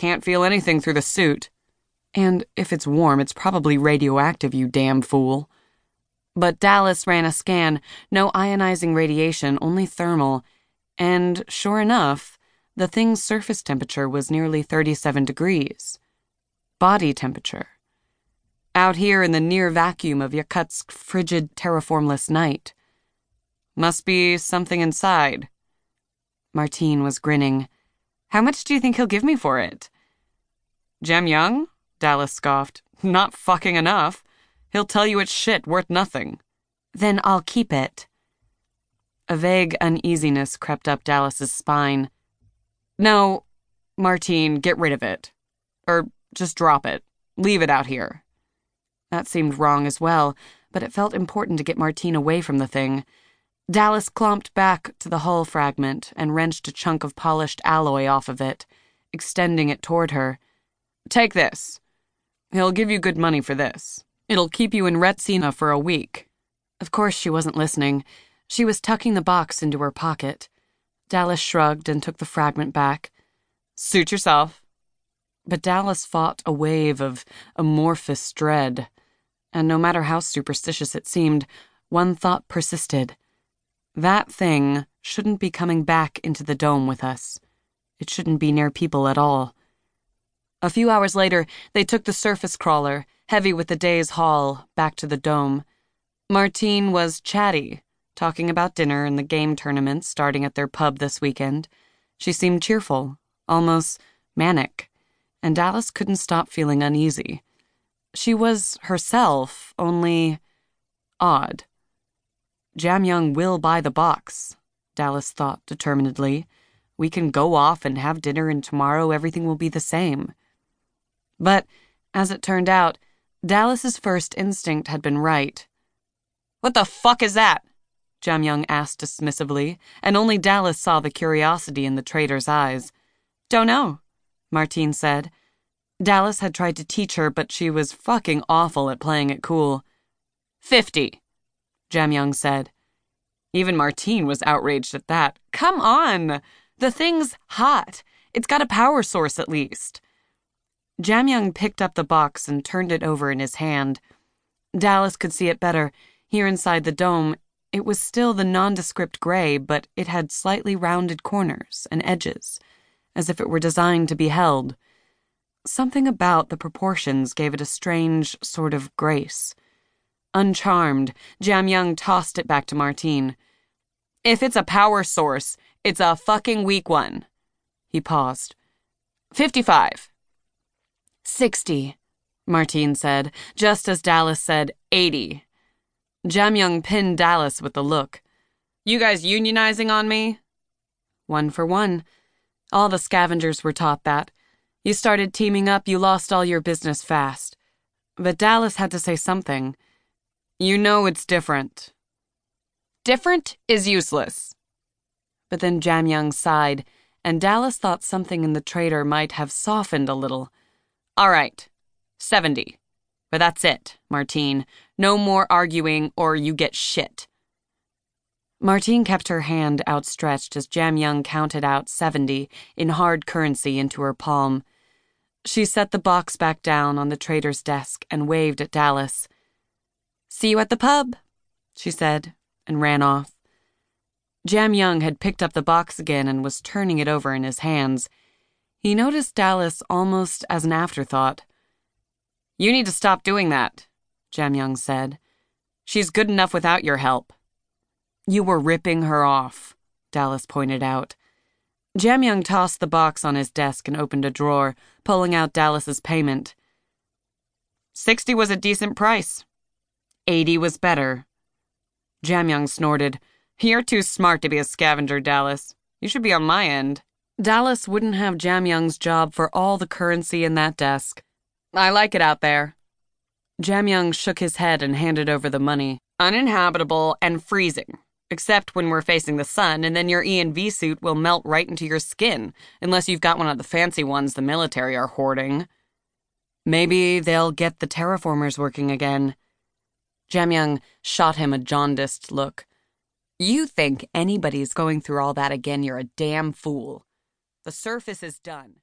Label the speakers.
Speaker 1: Can't feel anything through the suit. And if it's warm, it's probably radioactive, you damn fool. But Dallas ran a scan no ionizing radiation, only thermal. And sure enough, the thing's surface temperature was nearly 37 degrees. Body temperature. Out here in the near vacuum of Yakutsk's frigid, terraformless night. Must be something inside. Martine was grinning. How much do you think he'll give me for it? Jamyang? Dallas scoffed. Not fucking enough. He'll tell you it's shit, worth nothing. Then I'll keep it. A vague uneasiness crept up Dallas's spine. No, Martine, get rid of it. Or just drop it. Leave it out here. That seemed wrong as well, but it felt important to get Martine away from the thing. Dallas clomped back to the hull fragment and wrenched a chunk of polished alloy off of it, extending it toward her. Take this. He'll give you good money for this. It'll keep you in Retsina for a week. Of course, she wasn't listening. She was tucking the box into her pocket. Dallas shrugged and took the fragment back. Suit yourself. But Dallas fought a wave of amorphous dread, and no matter how superstitious it seemed, one thought persisted. That thing shouldn't be coming back into the dome with us. It shouldn't be near people at all. A few hours later, they took the surface crawler, heavy with the day's haul, back to the dome. Martine was chatty, talking about dinner and the game tournaments starting at their pub this weekend. She seemed cheerful, almost manic, and Dallas couldn't stop feeling uneasy. She was herself, only odd. Jamyang will buy the box, Dallas thought determinedly. We can go off and have dinner, and tomorrow everything will be the same. But, as it turned out, Dallas's first instinct had been right. What the fuck is that? Jamyang asked dismissively, and only Dallas saw the curiosity in the trader's eyes. Don't know, Martine said. Dallas had tried to teach her, but she was fucking awful at playing it cool. Fifty, Jamyang said. Even Martine was outraged at that. Come on! The thing's hot. It's got a power source at least. Jamyang picked up the box and turned it over in his hand. Dallas could see it better. Here inside the dome, it was still the nondescript gray, but it had slightly rounded corners and edges, as if it were designed to be held. Something about the proportions gave it a strange sort of grace. Uncharmed, Jamyang tossed it back to Martine. If it's a power source, it's a fucking weak one. He paused. Fifty-five. Sixty, Martine said, just as Dallas said eighty. Jamyang pinned Dallas with a look. You guys unionizing on me? One for one. All the scavengers were taught that. You started teaming up, you lost all your business fast. But Dallas had to say something. You know it's different. Different is useless. But then Jamyang sighed, and Dallas thought something in the trader might have softened a little. All right, 70. But that's it, Martine. No more arguing, or you get shit. Martine kept her hand outstretched as Jamyang counted out 70 in hard currency into her palm. She set the box back down on the trader's desk and waved at Dallas. See you at the pub, she said, and ran off. Jamyang had picked up the box again and was turning it over in his hands. He noticed Dallas almost as an afterthought. You need to stop doing that, Jamyang said. She's good enough without your help. You were ripping her off, Dallas pointed out. Jamyang tossed the box on his desk and opened a drawer, pulling out Dallas's payment. Sixty was a decent price. Eighty was better. Jamyang snorted. You're too smart to be a scavenger, Dallas. You should be on my end. Dallas wouldn't have Jamyang's job for all the currency in that desk. I like it out there. Jamyang shook his head and handed over the money. Uninhabitable and freezing. Except when we're facing the sun, and then your ENV suit will melt right into your skin, unless you've got one of the fancy ones the military are hoarding. Maybe they'll get the terraformers working again. Jamyang shot him a jaundiced look. You think anybody's going through all that again, you're a damn fool. The surface is done.